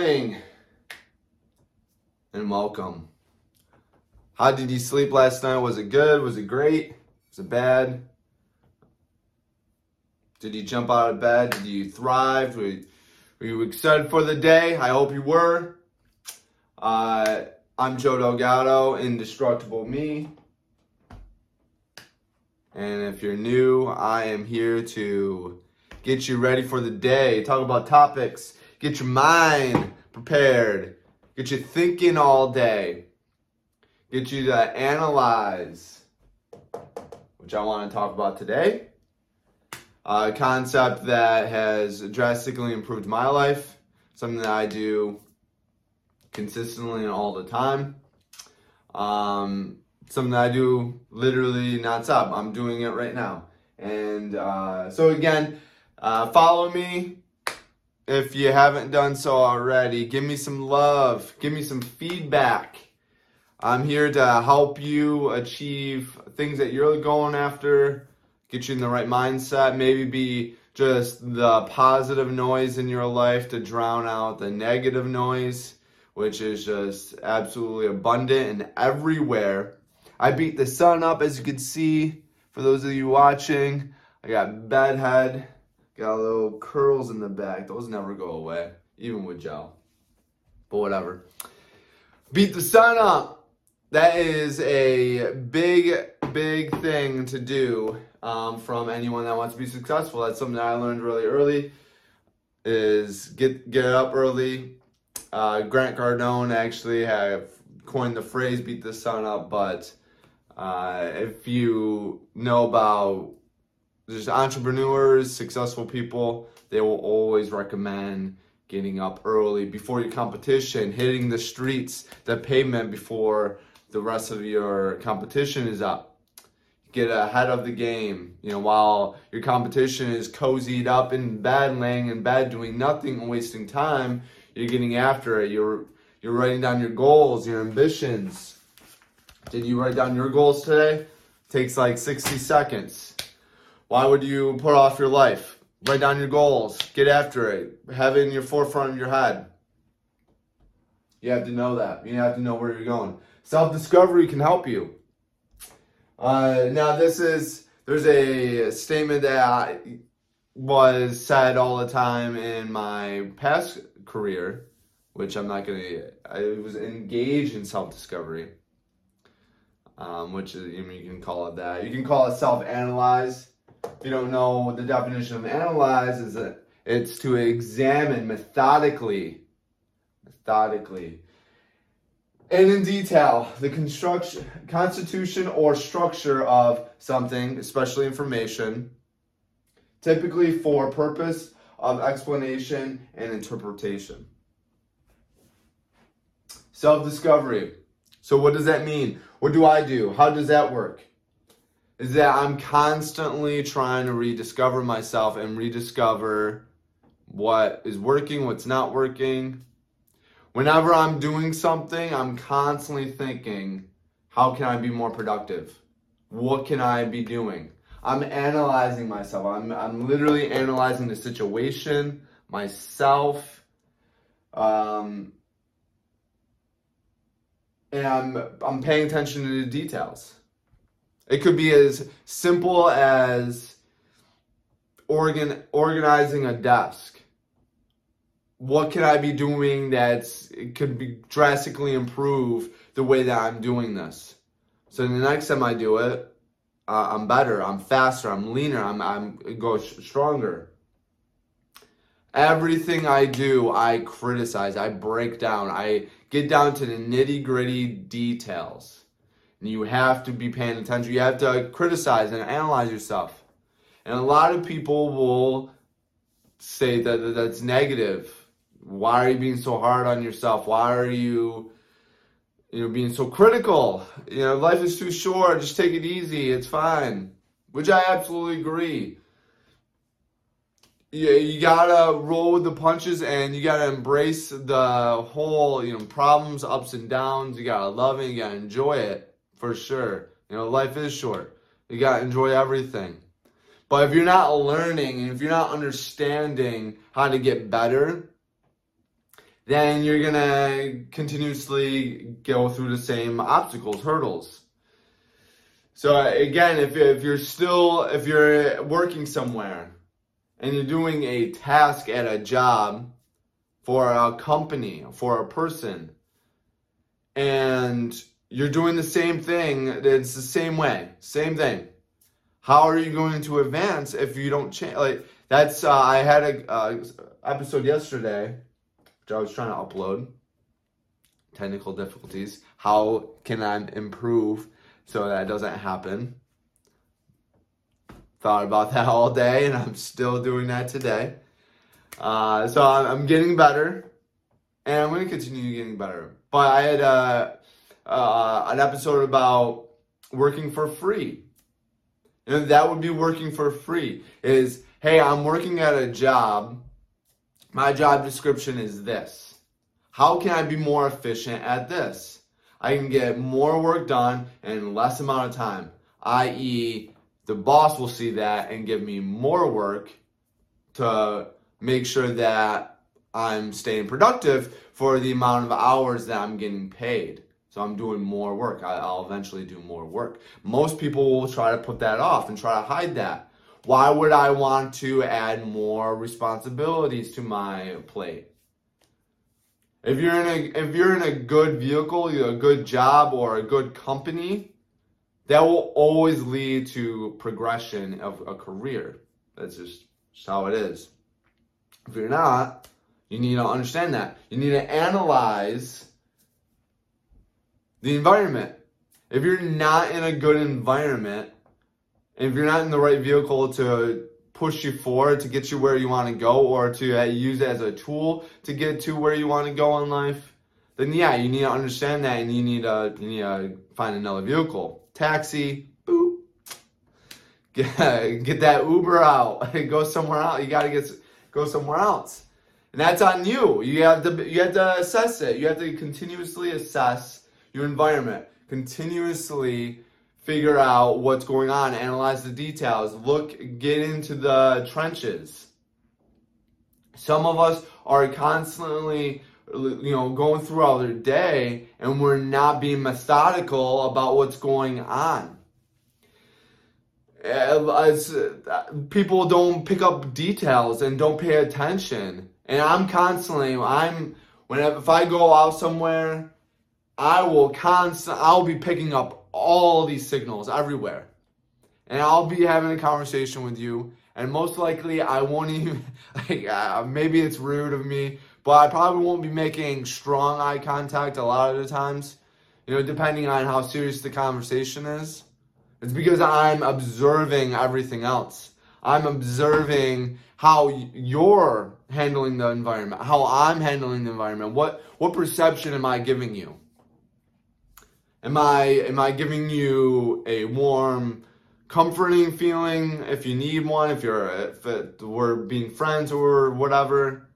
Morning and welcome. How did you sleep last night? Was it good? Was it great? Was it bad? Did you jump out of bed? Did you thrive? Were you, were you excited for the day? I hope you were. Uh, I'm Joe Delgado, Indestructible Me. And if you're new, I am here to get you ready for the day, talk about topics, get your mind prepared, get you thinking all day, get you to analyze, which I want to talk about today. A concept that has drastically improved my life, something that I do consistently and all the time. Um, something that I do literally nonstop. I'm doing it right now. And uh, so, again, uh, follow me if you haven't done so already. Give me some love, give me some feedback. I'm here to help you achieve things that you're going after, get you in the right mindset, maybe be just the positive noise in your life to drown out the negative noise, which is just absolutely abundant and everywhere. I beat the sun up, as you can see, for those of you watching. I got bedhead, got little curls in the back. Those never go away, even with gel. But whatever. Beat the sun up. That is a big, big thing to do um, from anyone that wants to be successful. That's something that I learned really early. Is get get up early. Uh, Grant Cardone actually have coined the phrase "beat the sun up," but uh, if you know about just entrepreneurs, successful people, they will always recommend getting up early before your competition, hitting the streets, the pavement before the rest of your competition is up. Get ahead of the game. You know, while your competition is cozied up in bed, laying in bed, doing nothing and wasting time, you're getting after it. You're you're writing down your goals, your ambitions, did you write down your goals today? Takes like 60 seconds. Why would you put off your life? Write down your goals. Get after it. Have it in your forefront of your head. You have to know that. You have to know where you're going. Self discovery can help you. Uh, now, this is, there's a statement that was said all the time in my past career, which I'm not going to, I was engaged in self discovery um, which is, you, you can call it that. You can call it self-analyze. If you don't know what the definition of analyze is, that it's to examine methodically, methodically, and in detail the construction, constitution or structure of something, especially information, typically for purpose of explanation and interpretation. Self-discovery. So what does that mean? What do I do? How does that work? Is that I'm constantly trying to rediscover myself and rediscover what is working, what's not working. Whenever I'm doing something, I'm constantly thinking, how can I be more productive? What can I be doing? I'm analyzing myself. I'm, I'm literally analyzing the situation, myself, um, and I'm I'm paying attention to the details. It could be as simple as organ organizing a desk. What can I be doing that's it could be drastically improve the way that I'm doing this? So the next time I do it, uh, I'm better, I'm faster, I'm leaner, I'm I'm go stronger. Everything I do, I criticize, I break down, I get down to the nitty gritty details. You have to be paying attention. You have to criticize and analyze yourself. And a lot of people will say that that's negative. Why are you being so hard on yourself? Why are you you know being so critical? You know, life is too short. Just take it easy. It's fine. Which I absolutely agree you, you gotta roll with the punches and you gotta embrace the whole you know problems ups and downs you gotta love it you gotta enjoy it for sure. You know life is short. You gotta enjoy everything. But if you're not learning and if you're not understanding how to get better then you're gonna continuously go through the same obstacles, hurdles. So uh, again, if, if you're still, if you're working somewhere and you're doing a task at a job for a company, for a person, and you're doing the same thing, it's the same way, same thing. How are you going to advance if you don't change? Like that's uh, I had a uh, episode yesterday, which I was trying to upload. Technical difficulties. How can I improve so that doesn't happen? Thought about that all day, and I'm still doing that today. Uh, so I'm, I'm, getting better, and I'm going to continue getting better. But I had uh, an episode about working for free. And that would be working for free. Is hey, I'm working at a job. My job description is this. How can I be more efficient at this? I can get more work done in less amount of time, i.e., the boss will see that and give me more work to make sure that I'm staying productive for the amount of hours that I'm getting paid. So I'm doing more work. I'll eventually do more work. Most people will try to put that off and try to hide that. Why would I want to add more responsibilities to my plate? If you're in a if you're in a good vehicle, a good job or a good company, that will always lead to progression of a career. That's just, just how it is. If you're not, you need to understand that. You need to analyze the environment. If you're not in a good environment, if you're not in the right vehicle to push you forward to get you where you want to go or to uh, use it as a tool to get to where you want to go in life, then yeah, you need to understand that and you need to, you need to find another vehicle taxi, boop. Get, get that Uber out. go somewhere else. You got to get go somewhere else. And that's on you. You have to you have to assess it. You have to continuously assess your environment. Continuously figure out what's going on, analyze the details, look get into the trenches. Some of us are constantly you know, going throughout their day and we're not being methodical about what's going on. Uh, as uh, people don't pick up details and don't pay attention. And I'm constantly, I'm, whenever, if I go out somewhere, I will constant, I'll be picking up all these signals everywhere. And I'll be having a conversation with you. And most likely I won't even, like, uh, maybe it's rude of me, but I probably won't be making strong eye contact a lot of the times, you know, depending on how serious the conversation is. It's because I'm observing everything else. I'm observing how you're handling the environment, how I'm handling the environment. What what perception am I giving you? Am I am I giving you a warm, comforting feeling if you need one, if you're if it, we're being friends or whatever?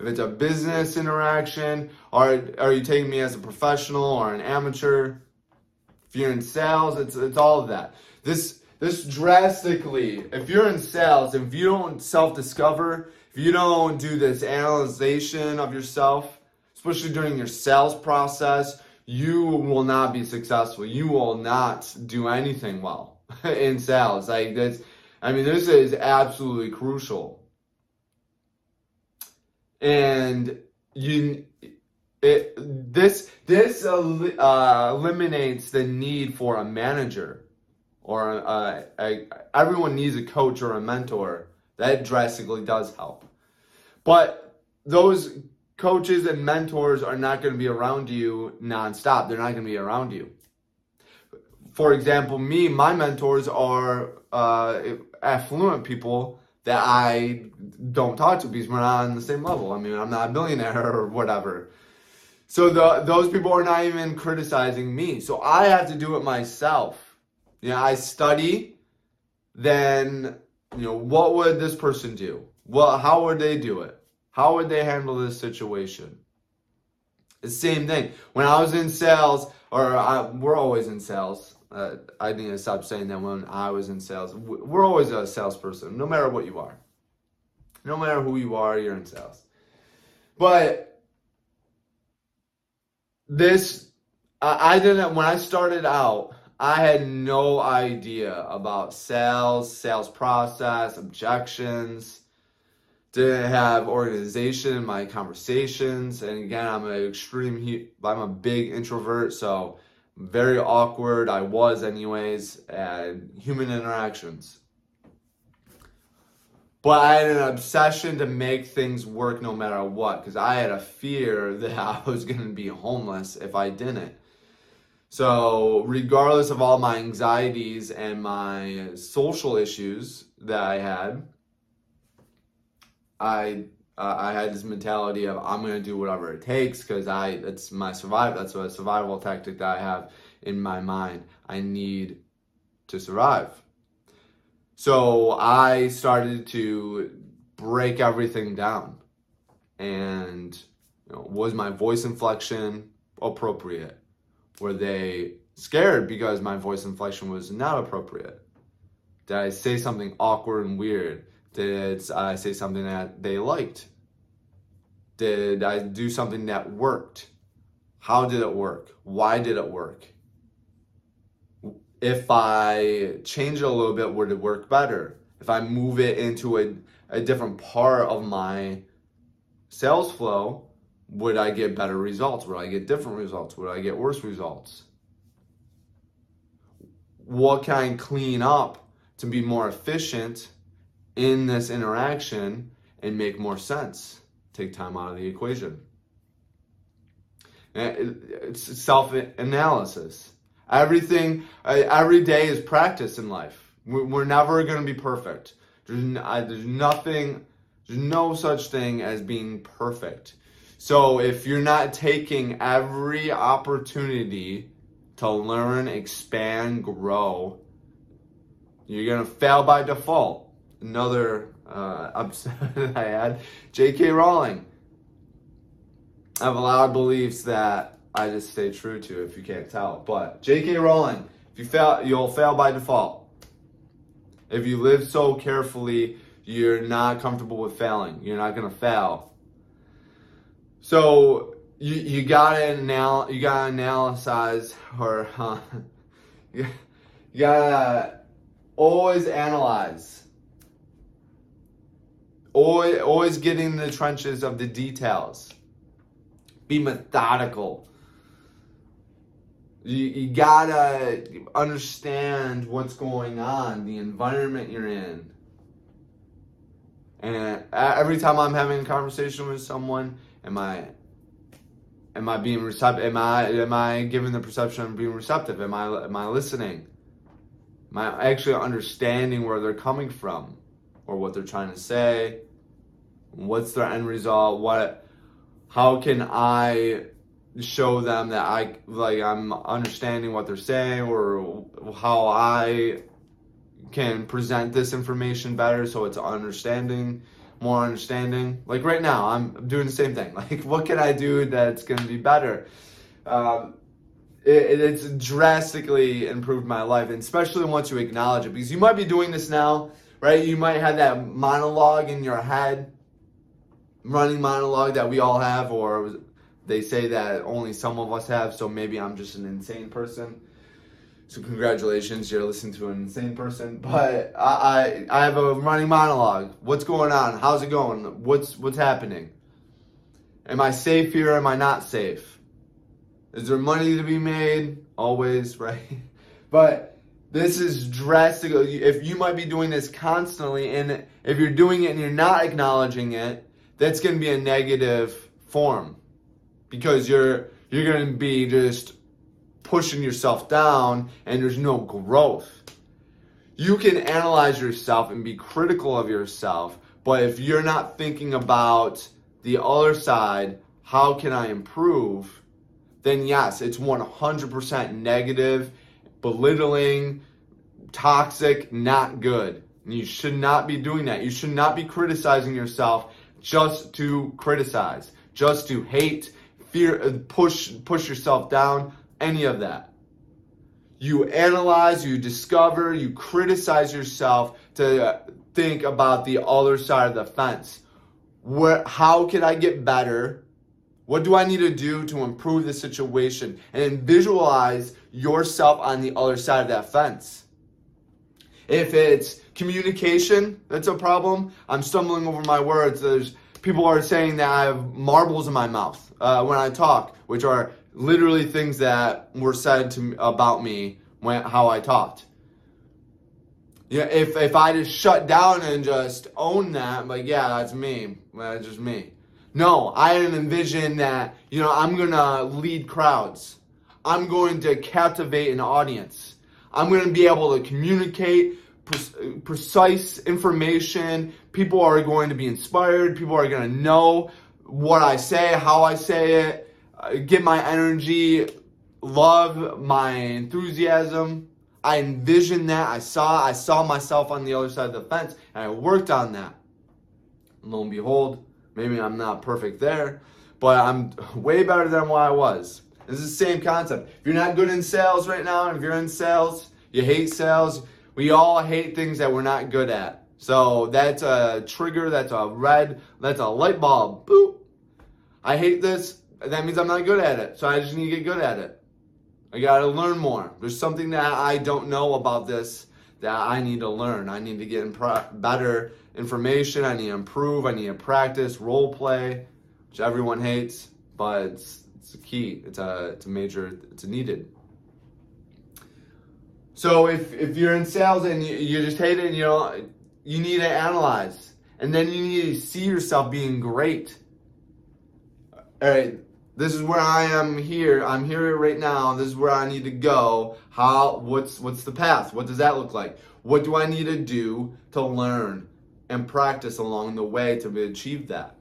if it's a business interaction, or are you taking me as a professional or an amateur? If you're in sales, it's it's all of that. This this drastically, if you're in sales, if you don't self-discover, if you don't do this analyzation of yourself, especially during your sales process, you will not be successful. You will not do anything well in sales. Like this, I mean, this is absolutely crucial and you it, this this uh, eliminates the need for a manager or a, a, everyone needs a coach or a mentor that drastically does help but those coaches and mentors are not going to be around you nonstop they're not going to be around you for example me my mentors are uh, affluent people that I don't talk to because we're not on the same level. I mean, I'm not a billionaire or whatever. So the, those people are not even criticizing me. So I have to do it myself. You know, I study, then, you know, what would this person do? Well, how would they do it? How would they handle this situation? The same thing. When I was in sales, or I, we're always in sales, uh, I need to stop saying that when I was in sales. We're always a salesperson, no matter what you are. No matter who you are, you're in sales. But this I, I didn't when I started out, I had no idea about sales, sales process, objections. Didn't have organization in my conversations, and again, I'm an extreme. I'm a big introvert, so very awkward. I was, anyways, and human interactions. But I had an obsession to make things work no matter what, because I had a fear that I was going to be homeless if I didn't. So, regardless of all my anxieties and my social issues that I had, I uh, I had this mentality of I'm gonna do whatever it takes because I that's my survival that's a survival tactic that I have in my mind. I need to survive. So I started to break everything down, and you know, was my voice inflection appropriate? Were they scared because my voice inflection was not appropriate? Did I say something awkward and weird? Did I say something that they liked? Did I do something that worked? How did it work? Why did it work? If I change it a little bit, would it work better? If I move it into a, a different part of my sales flow, would I get better results? Would I get different results? Would I get worse results? What can I clean up to be more efficient in this interaction and make more sense? Take time out of the equation. Eh, it's self analysis. Everything, every day is practice in life. We're never going to be perfect. There's, there's nothing, there's no such thing as being perfect so if you're not taking every opportunity to learn, expand, grow, you're going to fail by default. Another uh, upset I had, J.K. Rowling. I have a lot of beliefs that I just stay true to if you can't tell. But J.K. Rowling, if you fail, you'll fail by default. If you live so carefully, you're not comfortable with failing. You're not to fail so you you gotta anal you gotta analyze or uh, you gotta always analyze. Always, always get in the trenches of the details. Be methodical. You, you gotta understand what's going on, the environment you're in. And every time I'm having a conversation with someone, Am I am I being receptive? Am I am I giving the perception of being receptive? Am I am I listening? Am I actually understanding where they're coming from or what they're trying to say? What's their end result? What how can I show them that I like I'm understanding what they're saying or how I can present this information better so it's understanding more understanding. Like right now, I'm doing the same thing. Like, what can I do that's going to be better? Um, it, it's drastically improved my life, and especially once you acknowledge it, because you might be doing this now, right? You might have that monologue in your head, running monologue that we all have, or they say that only some of us have. So maybe I'm just an insane person. So congratulations, you're listening to an insane person. But I, I, I have a running monologue. What's going on? How's it going? What's what's happening? Am I safe here? Am I not safe? Is there money to be made? Always, right? But this is drastic. If you might be doing this constantly, and if you're doing it and you're not acknowledging it, that's going to be a negative form because you're you're going to be just pushing yourself down and there's no growth. You can analyze yourself and be critical of yourself, but if you're not thinking about the other side, how can I improve? Then yes, it's 100% negative, belittling, toxic, not good. And you should not be doing that. You should not be criticizing yourself just to criticize, just to hate, fear, uh, push push yourself down any of that. You analyze, you discover, you criticize yourself to uh, think about the other side of the fence. Where, how can I get better What do I need to do to improve the situation? And visualize yourself on the other side of that fence. If it's communication that's a problem, I'm stumbling over my words. There's people are saying that I have marbles in my mouth uh, when I talk, which are literally things that were said to about me when how I talked. Yeah, if if I just shut down and just own that, like yeah, that's me, that's just me. No, I didn't envision that you know I'm gonna lead crowds. I'm going to captivate an audience. I'm going to be able to communicate pre- precise information. People are going to be inspired. People are going to know what I say, how I say it, uh, get my energy, love my enthusiasm. I envisioned that. I saw I saw myself on the other side of the fence and I worked on that. And lo and behold, maybe I'm not perfect there, but I'm way better than what I was. This is the same concept. If you're not good in sales right now, if you're in sales, you hate sales, we all hate things that we're not good at. So that's a trigger, that's a red, that's a light bulb. Boop. I hate this. That means I'm not good at it. So I just need to get good at it. I got to learn more. There's something that I don't know about this that I need to learn. I need to get in better information. I need to improve. I need to practice role play, which everyone hates, but it's, it's a key. It's a, it's a major, it's a needed. So if, if you're in sales and you, you just hate it, you know, you need to analyze. And then you need to see yourself being great. All right, this is where I am here. I'm here right now. This is where I need to go. How what's what's the path? What does that look like? What do I need to do to learn and practice along the way to achieve that?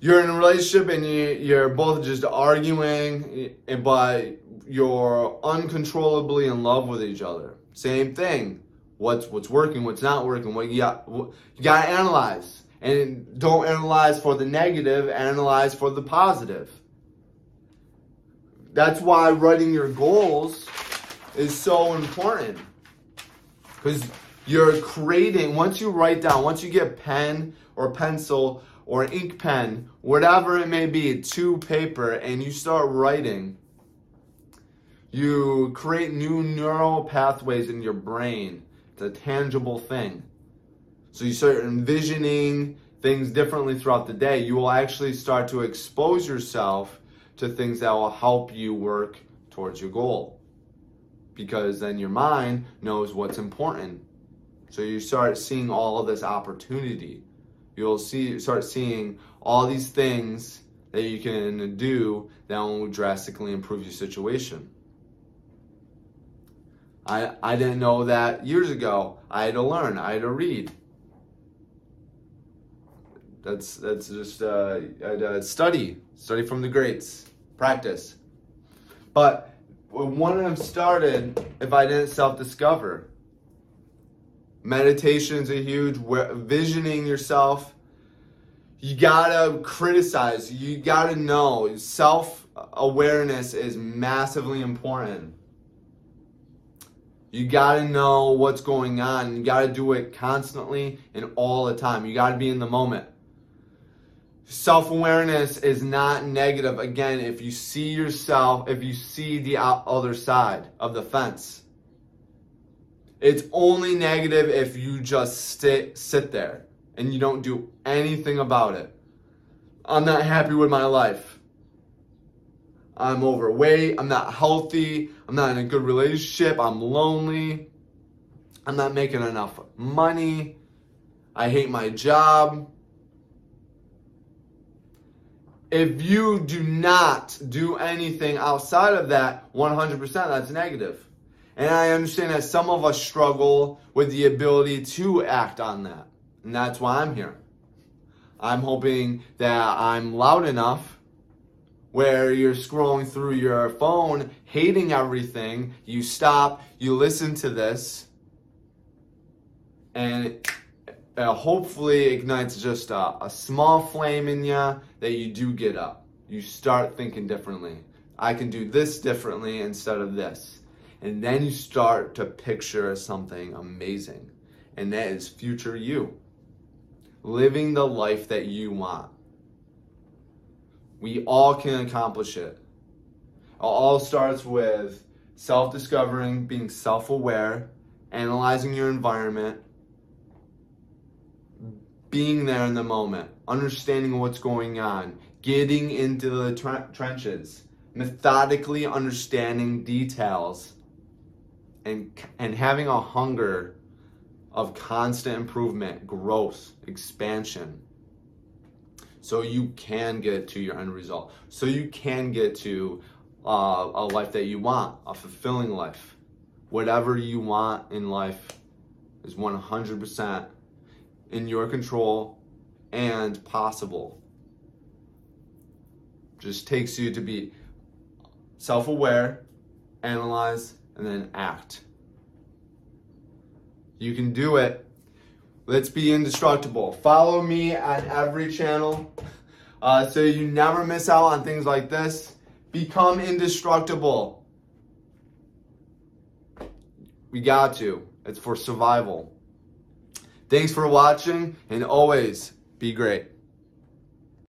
You're in a relationship and you, you're both just arguing, and but you're uncontrollably in love with each other. Same thing. What's what's working, what's not working. What you got you got to analyze. And don't analyze for the negative, analyze for the positive. That's why writing your goals is so important. Cuz you're creating once you write down, once you get pen or pencil or ink pen, whatever it may be, to paper and you start writing you create new neural pathways in your brain. It's a tangible thing. So you start envisioning things differently throughout the day. You will actually start to expose yourself to things that will help you work towards your goal. Because then your mind knows what's important. So you start seeing all of this opportunity. You'll see start seeing all these things that you can do that will drastically improve your situation. I, I didn't know that years ago. I had to learn. I had to read. That's that's just uh, uh, study, study from the greats, practice. But when one of them started if I didn't self-discover. Meditation is a huge visioning yourself. You gotta criticize. You gotta know self awareness is massively important. You got to know what's going on. You got to do it constantly and all the time. You got to be in the moment. Self awareness is not negative. Again, if you see yourself, if you see the other side of the fence, it's only negative if you just sit, sit there and you don't do anything about it. I'm not happy with my life. I'm overweight, I'm not healthy, I'm not in a good relationship, I'm lonely, I'm not making enough money, I hate my job. If you do not do anything outside of that, 100% that's negative. And I understand that some of us struggle with the ability to act on that. And that's why I'm here. I'm hoping that I'm loud enough where you're scrolling through your phone, hating everything. You stop, you listen to this, and hopefully ignites just a, a small flame in you that you do get up. You start thinking differently. I can do this differently instead of this. And then you start to picture something amazing. And that is future you. Living the life that you want We all can accomplish it. It all starts with self discovering, being self aware, analyzing your environment, being there in the moment, understanding what's going on, getting into the tre- trenches, methodically understanding details, and, and having a hunger of constant improvement, growth, expansion. So you can get to your end result. So you can get to uh, a life that you want, a fulfilling life. Whatever you want in life is 100% in your control and possible. Just takes you to be self aware, analyze, and then act. You can do it. Let's be indestructible. Follow me on every channel uh, so you never miss out on things like this. Become indestructible. We got to. It's for survival. Thanks for watching and always be great.